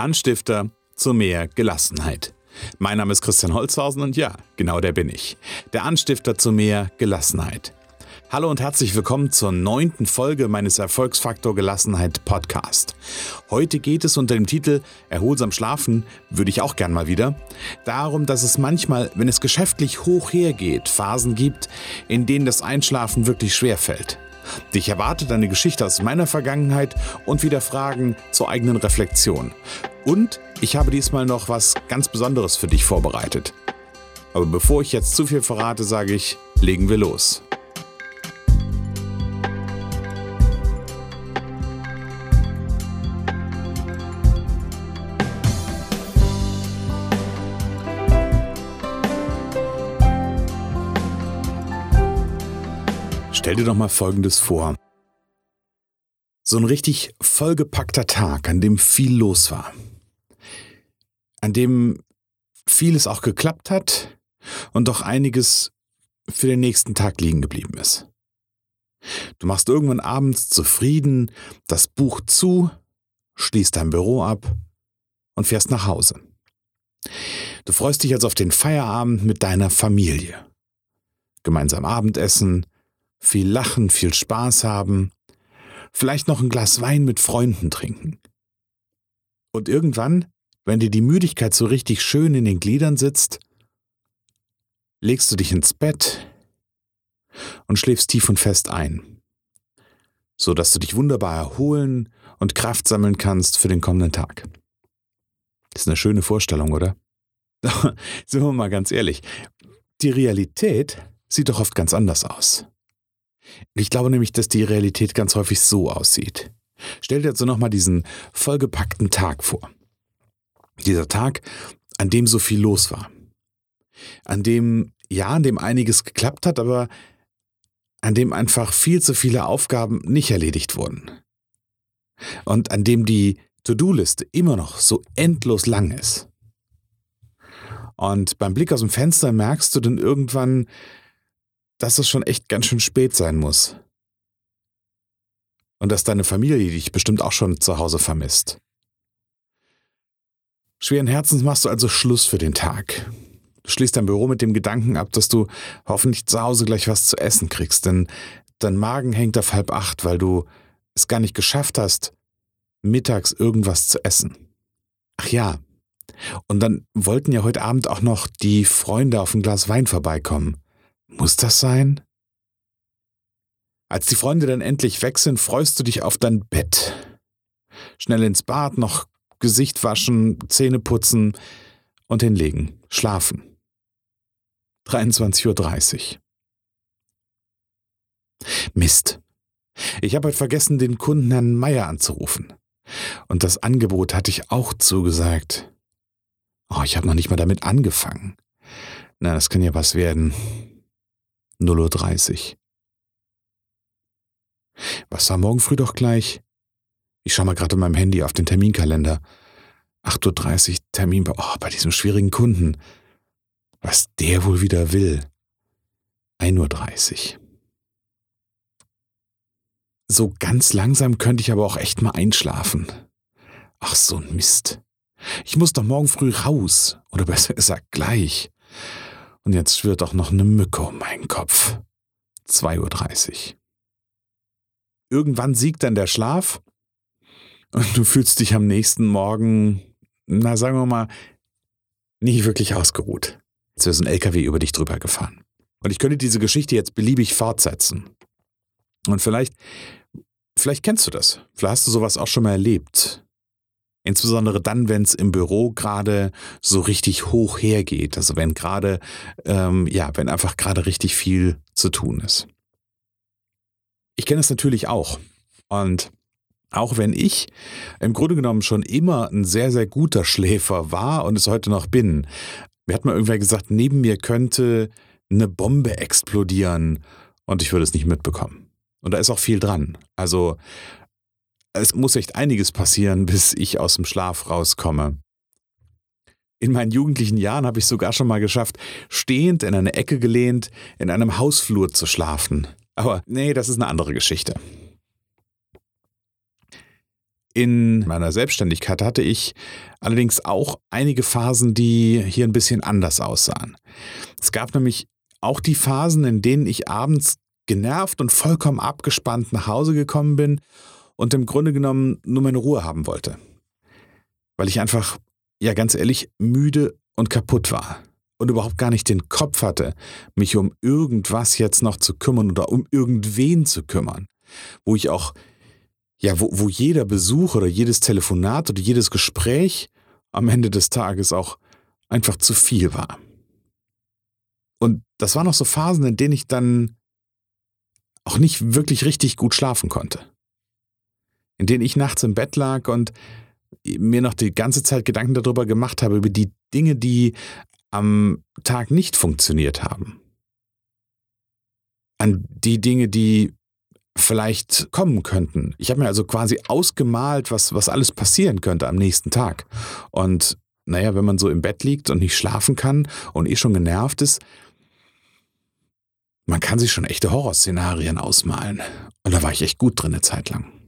Anstifter zu mehr Gelassenheit. Mein Name ist Christian Holzhausen und ja, genau der bin ich. Der Anstifter zu mehr Gelassenheit. Hallo und herzlich willkommen zur neunten Folge meines Erfolgsfaktor Gelassenheit Podcast. Heute geht es unter dem Titel Erholsam schlafen, würde ich auch gern mal wieder, darum, dass es manchmal, wenn es geschäftlich hoch hergeht, Phasen gibt, in denen das Einschlafen wirklich schwer fällt. Dich erwartet eine Geschichte aus meiner Vergangenheit und wieder Fragen zur eigenen Reflexion. Und ich habe diesmal noch was ganz Besonderes für dich vorbereitet. Aber bevor ich jetzt zu viel verrate, sage ich, legen wir los. Stell dir doch mal Folgendes vor. So ein richtig vollgepackter Tag, an dem viel los war. An dem vieles auch geklappt hat und doch einiges für den nächsten Tag liegen geblieben ist. Du machst irgendwann abends zufrieden das Buch zu, schließt dein Büro ab und fährst nach Hause. Du freust dich also auf den Feierabend mit deiner Familie. Gemeinsam Abendessen, viel lachen, viel Spaß haben, vielleicht noch ein Glas Wein mit Freunden trinken. Und irgendwann, wenn dir die Müdigkeit so richtig schön in den Gliedern sitzt, legst du dich ins Bett und schläfst tief und fest ein, so dass du dich wunderbar erholen und Kraft sammeln kannst für den kommenden Tag. Das ist eine schöne Vorstellung, oder? Sind wir mal ganz ehrlich. Die Realität sieht doch oft ganz anders aus. Ich glaube nämlich, dass die Realität ganz häufig so aussieht. Stell dir also nochmal diesen vollgepackten Tag vor. Dieser Tag, an dem so viel los war. An dem, ja, an dem einiges geklappt hat, aber an dem einfach viel zu viele Aufgaben nicht erledigt wurden. Und an dem die To-Do-Liste immer noch so endlos lang ist. Und beim Blick aus dem Fenster merkst du dann irgendwann, dass es schon echt ganz schön spät sein muss. Und dass deine Familie dich bestimmt auch schon zu Hause vermisst. Schweren Herzens machst du also Schluss für den Tag. Du schließt dein Büro mit dem Gedanken ab, dass du hoffentlich zu Hause gleich was zu essen kriegst, denn dein Magen hängt auf halb acht, weil du es gar nicht geschafft hast, mittags irgendwas zu essen. Ach ja, und dann wollten ja heute Abend auch noch die Freunde auf ein Glas Wein vorbeikommen. Muss das sein? Als die Freunde dann endlich weg sind, freust du dich auf dein Bett. Schnell ins Bad, noch Gesicht waschen, Zähne putzen und hinlegen, schlafen. 23.30 Uhr. Mist. Ich habe heute vergessen, den Kunden Herrn Meier anzurufen. Und das Angebot hatte ich auch zugesagt. Oh, ich habe noch nicht mal damit angefangen. Na, das kann ja was werden. 0.30 Uhr. Was war morgen früh doch gleich? Ich schaue mal gerade in meinem Handy auf den Terminkalender. 8.30 Uhr Termin bei, oh, bei diesem schwierigen Kunden. Was der wohl wieder will. 1.30 Uhr. So ganz langsam könnte ich aber auch echt mal einschlafen. Ach, so ein Mist. Ich muss doch morgen früh raus. Oder besser gesagt gleich. Und jetzt schwirrt auch noch eine Mücke um meinen Kopf. 2.30 Uhr. Irgendwann siegt dann der Schlaf und du fühlst dich am nächsten Morgen, na sagen wir mal, nicht wirklich ausgeruht. Jetzt ist ein LKW über dich drüber gefahren. Und ich könnte diese Geschichte jetzt beliebig fortsetzen. Und vielleicht, vielleicht kennst du das. Vielleicht hast du sowas auch schon mal erlebt. Insbesondere dann, wenn es im Büro gerade so richtig hoch hergeht. Also wenn gerade, ähm, ja, wenn einfach gerade richtig viel zu tun ist. Ich kenne es natürlich auch. Und auch wenn ich im Grunde genommen schon immer ein sehr, sehr guter Schläfer war und es heute noch bin, mir hat mal irgendwer gesagt, neben mir könnte eine Bombe explodieren und ich würde es nicht mitbekommen. Und da ist auch viel dran. Also es muss echt einiges passieren, bis ich aus dem Schlaf rauskomme. In meinen jugendlichen Jahren habe ich sogar schon mal geschafft, stehend in eine Ecke gelehnt, in einem Hausflur zu schlafen. Aber nee, das ist eine andere Geschichte. In meiner Selbstständigkeit hatte ich allerdings auch einige Phasen, die hier ein bisschen anders aussahen. Es gab nämlich auch die Phasen, in denen ich abends genervt und vollkommen abgespannt nach Hause gekommen bin und im Grunde genommen nur meine Ruhe haben wollte. Weil ich einfach, ja ganz ehrlich, müde und kaputt war und überhaupt gar nicht den Kopf hatte, mich um irgendwas jetzt noch zu kümmern oder um irgendwen zu kümmern. Wo ich auch ja, wo, wo jeder Besuch oder jedes Telefonat oder jedes Gespräch am Ende des Tages auch einfach zu viel war. Und das waren noch so Phasen, in denen ich dann auch nicht wirklich richtig gut schlafen konnte. In denen ich nachts im Bett lag und mir noch die ganze Zeit Gedanken darüber gemacht habe, über die Dinge, die am Tag nicht funktioniert haben. An die Dinge, die vielleicht kommen könnten. Ich habe mir also quasi ausgemalt, was, was alles passieren könnte am nächsten Tag. Und naja, wenn man so im Bett liegt und nicht schlafen kann und eh schon genervt ist, man kann sich schon echte Horrorszenarien ausmalen. Und da war ich echt gut drin eine Zeit lang.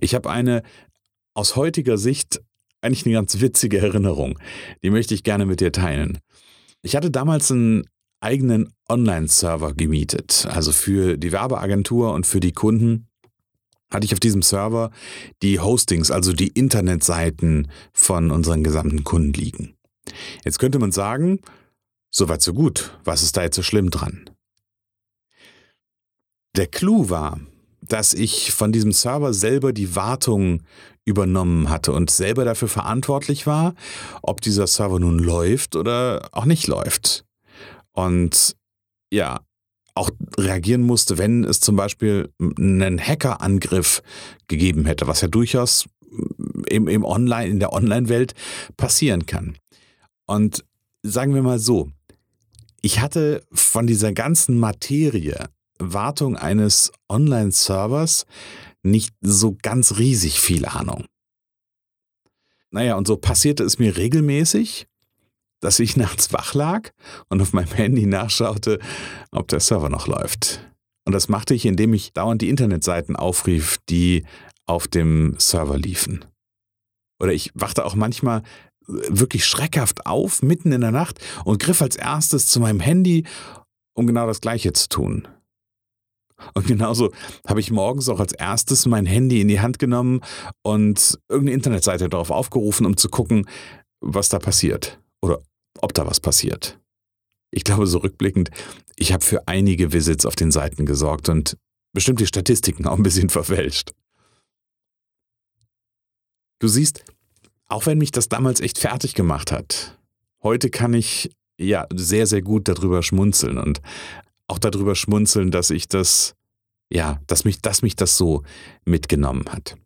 Ich habe eine aus heutiger Sicht eigentlich eine ganz witzige Erinnerung. Die möchte ich gerne mit dir teilen. Ich hatte damals einen eigenen Online-Server gemietet. Also für die Werbeagentur und für die Kunden hatte ich auf diesem Server die Hostings, also die Internetseiten von unseren gesamten Kunden liegen. Jetzt könnte man sagen, soweit so gut, was ist da jetzt so schlimm dran? Der Clou war, dass ich von diesem Server selber die Wartung übernommen hatte und selber dafür verantwortlich war, ob dieser Server nun läuft oder auch nicht läuft und ja, auch reagieren musste, wenn es zum Beispiel einen Hackerangriff gegeben hätte, was ja durchaus im, im Online, in der Online-Welt passieren kann. Und sagen wir mal so, ich hatte von dieser ganzen Materie Wartung eines Online-Servers nicht so ganz riesig viel Ahnung. Naja, und so passierte es mir regelmäßig, dass ich nachts wach lag und auf meinem Handy nachschaute, ob der Server noch läuft. Und das machte ich, indem ich dauernd die Internetseiten aufrief, die auf dem Server liefen. Oder ich wachte auch manchmal wirklich schreckhaft auf, mitten in der Nacht, und griff als erstes zu meinem Handy, um genau das Gleiche zu tun. Und genauso habe ich morgens auch als erstes mein Handy in die Hand genommen und irgendeine Internetseite darauf aufgerufen, um zu gucken, was da passiert. Oder ob da was passiert. Ich glaube, so rückblickend, ich habe für einige Visits auf den Seiten gesorgt und bestimmt die Statistiken auch ein bisschen verfälscht. Du siehst, auch wenn mich das damals echt fertig gemacht hat, heute kann ich ja sehr, sehr gut darüber schmunzeln und auch darüber schmunzeln, dass ich das, ja, dass mich, dass mich das so mitgenommen hat.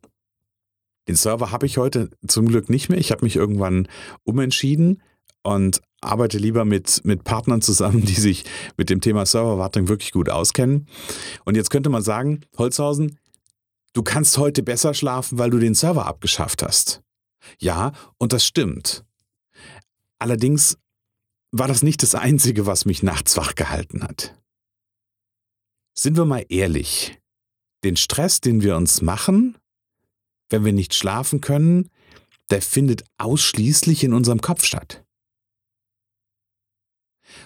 Den Server habe ich heute zum Glück nicht mehr. Ich habe mich irgendwann umentschieden und arbeite lieber mit, mit Partnern zusammen, die sich mit dem Thema Serverwartung wirklich gut auskennen. Und jetzt könnte man sagen, Holzhausen, du kannst heute besser schlafen, weil du den Server abgeschafft hast. Ja, und das stimmt. Allerdings war das nicht das Einzige, was mich nachts wach gehalten hat. Sind wir mal ehrlich, den Stress, den wir uns machen, wenn wir nicht schlafen können, der findet ausschließlich in unserem Kopf statt.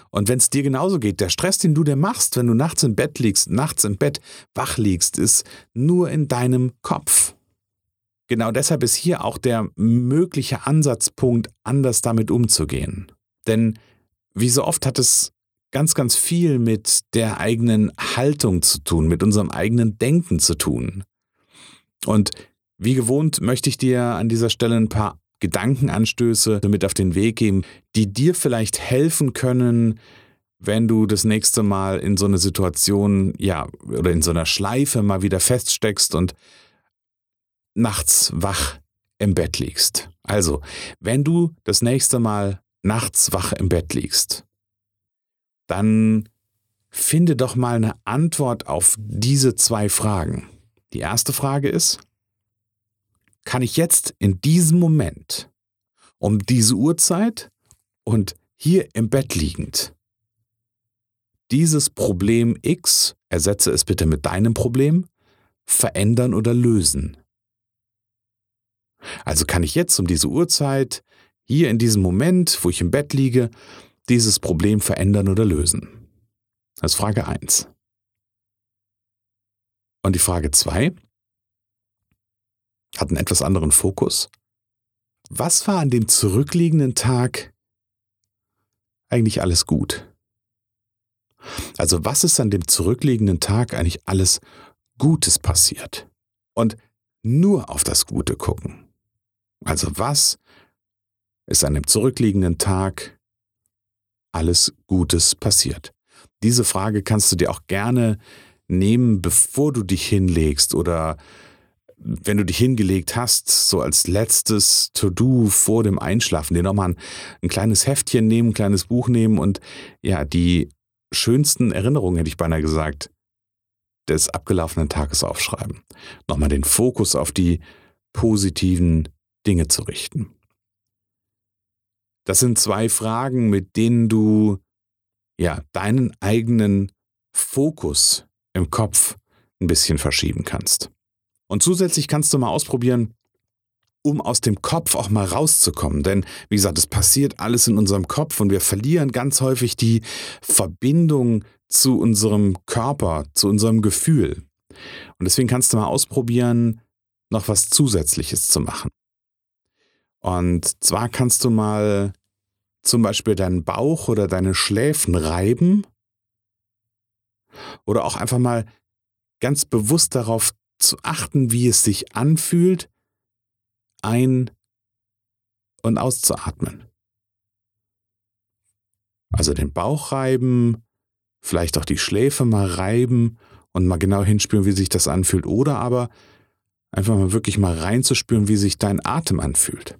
Und wenn es dir genauso geht, der Stress, den du dir machst, wenn du nachts im Bett liegst, nachts im Bett wach liegst, ist nur in deinem Kopf. Genau deshalb ist hier auch der mögliche Ansatzpunkt, anders damit umzugehen. Denn wie so oft hat es ganz, ganz viel mit der eigenen Haltung zu tun, mit unserem eigenen Denken zu tun. Und wie gewohnt möchte ich dir an dieser Stelle ein paar Gedankenanstöße mit auf den Weg geben, die dir vielleicht helfen können, wenn du das nächste Mal in so einer Situation, ja, oder in so einer Schleife mal wieder feststeckst und nachts wach im Bett liegst. Also, wenn du das nächste Mal nachts wach im Bett liegst, dann finde doch mal eine Antwort auf diese zwei Fragen. Die erste Frage ist, kann ich jetzt in diesem Moment um diese Uhrzeit und hier im Bett liegend dieses Problem X, ersetze es bitte mit deinem Problem, verändern oder lösen? Also kann ich jetzt um diese Uhrzeit, hier in diesem Moment, wo ich im Bett liege, dieses Problem verändern oder lösen? Das ist Frage 1. Und die Frage 2 hat einen etwas anderen Fokus. Was war an dem zurückliegenden Tag eigentlich alles gut? Also was ist an dem zurückliegenden Tag eigentlich alles Gutes passiert? Und nur auf das Gute gucken. Also was ist an dem zurückliegenden Tag alles Gutes passiert? Diese Frage kannst du dir auch gerne nehmen, bevor du dich hinlegst oder wenn du dich hingelegt hast, so als letztes To-Do vor dem Einschlafen, dir nochmal ein, ein kleines Heftchen nehmen, ein kleines Buch nehmen und ja, die schönsten Erinnerungen, hätte ich beinahe gesagt, des abgelaufenen Tages aufschreiben. Nochmal den Fokus auf die positiven Dinge zu richten. Das sind zwei Fragen, mit denen du ja deinen eigenen Fokus im Kopf ein bisschen verschieben kannst. Und zusätzlich kannst du mal ausprobieren, um aus dem Kopf auch mal rauszukommen. Denn, wie gesagt, es passiert alles in unserem Kopf und wir verlieren ganz häufig die Verbindung zu unserem Körper, zu unserem Gefühl. Und deswegen kannst du mal ausprobieren, noch was Zusätzliches zu machen. Und zwar kannst du mal zum Beispiel deinen Bauch oder deine Schläfen reiben oder auch einfach mal ganz bewusst darauf zu achten, wie es sich anfühlt, ein- und auszuatmen. Also den Bauch reiben, vielleicht auch die Schläfe mal reiben und mal genau hinspüren, wie sich das anfühlt. Oder aber einfach mal wirklich mal reinzuspüren, wie sich dein Atem anfühlt.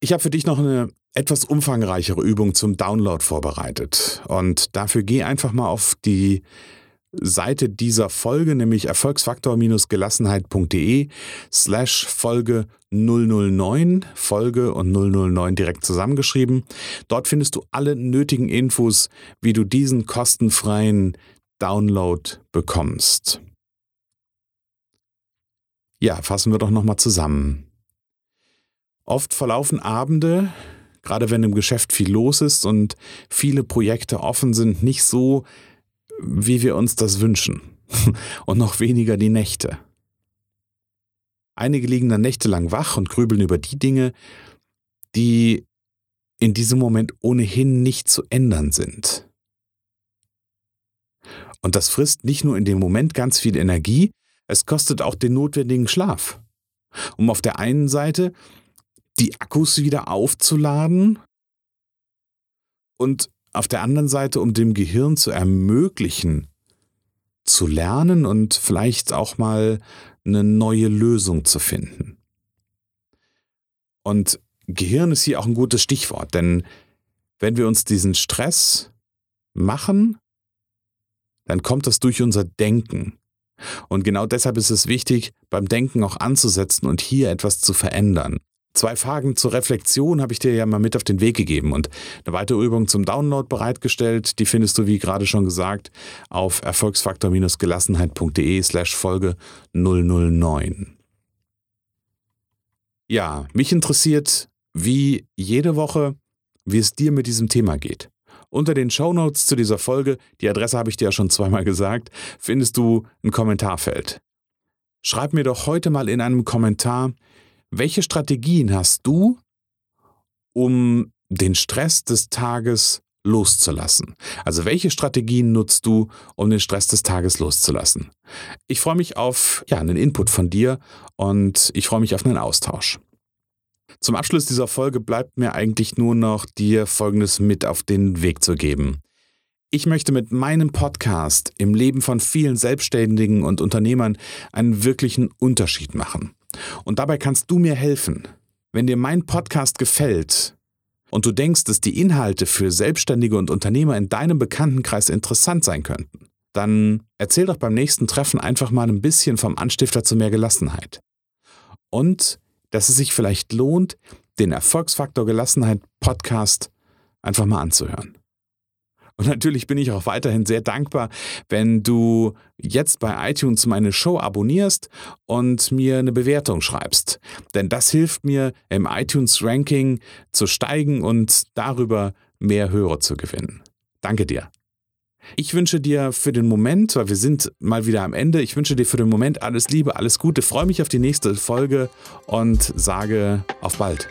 Ich habe für dich noch eine etwas umfangreichere Übung zum Download vorbereitet. Und dafür geh einfach mal auf die Seite dieser Folge, nämlich erfolgsfaktor-gelassenheit.de slash Folge 009, Folge und 009 direkt zusammengeschrieben. Dort findest du alle nötigen Infos, wie du diesen kostenfreien Download bekommst. Ja, fassen wir doch nochmal zusammen. Oft verlaufen Abende, gerade wenn im Geschäft viel los ist und viele Projekte offen sind, nicht so, wie wir uns das wünschen. Und noch weniger die Nächte. Einige liegen dann nächtelang wach und grübeln über die Dinge, die in diesem Moment ohnehin nicht zu ändern sind. Und das frisst nicht nur in dem Moment ganz viel Energie, es kostet auch den notwendigen Schlaf. Um auf der einen Seite die Akkus wieder aufzuladen und auf der anderen Seite, um dem Gehirn zu ermöglichen, zu lernen und vielleicht auch mal eine neue Lösung zu finden. Und Gehirn ist hier auch ein gutes Stichwort, denn wenn wir uns diesen Stress machen, dann kommt das durch unser Denken. Und genau deshalb ist es wichtig, beim Denken auch anzusetzen und hier etwas zu verändern. Zwei Fragen zur Reflexion habe ich dir ja mal mit auf den Weg gegeben und eine weitere Übung zum Download bereitgestellt. Die findest du, wie gerade schon gesagt, auf erfolgsfaktor-gelassenheit.de slash Folge 009. Ja, mich interessiert, wie jede Woche, wie es dir mit diesem Thema geht. Unter den Shownotes zu dieser Folge, die Adresse habe ich dir ja schon zweimal gesagt, findest du ein Kommentarfeld. Schreib mir doch heute mal in einem Kommentar, welche Strategien hast du, um den Stress des Tages loszulassen? Also welche Strategien nutzt du, um den Stress des Tages loszulassen? Ich freue mich auf ja, einen Input von dir und ich freue mich auf einen Austausch. Zum Abschluss dieser Folge bleibt mir eigentlich nur noch dir Folgendes mit auf den Weg zu geben. Ich möchte mit meinem Podcast im Leben von vielen Selbstständigen und Unternehmern einen wirklichen Unterschied machen. Und dabei kannst du mir helfen. Wenn dir mein Podcast gefällt und du denkst, dass die Inhalte für Selbstständige und Unternehmer in deinem Bekanntenkreis interessant sein könnten, dann erzähl doch beim nächsten Treffen einfach mal ein bisschen vom Anstifter zu mehr Gelassenheit. Und dass es sich vielleicht lohnt, den Erfolgsfaktor Gelassenheit Podcast einfach mal anzuhören. Und natürlich bin ich auch weiterhin sehr dankbar, wenn du jetzt bei iTunes meine Show abonnierst und mir eine Bewertung schreibst. Denn das hilft mir, im iTunes-Ranking zu steigen und darüber mehr Hörer zu gewinnen. Danke dir. Ich wünsche dir für den Moment, weil wir sind mal wieder am Ende, ich wünsche dir für den Moment alles Liebe, alles Gute, freue mich auf die nächste Folge und sage auf bald.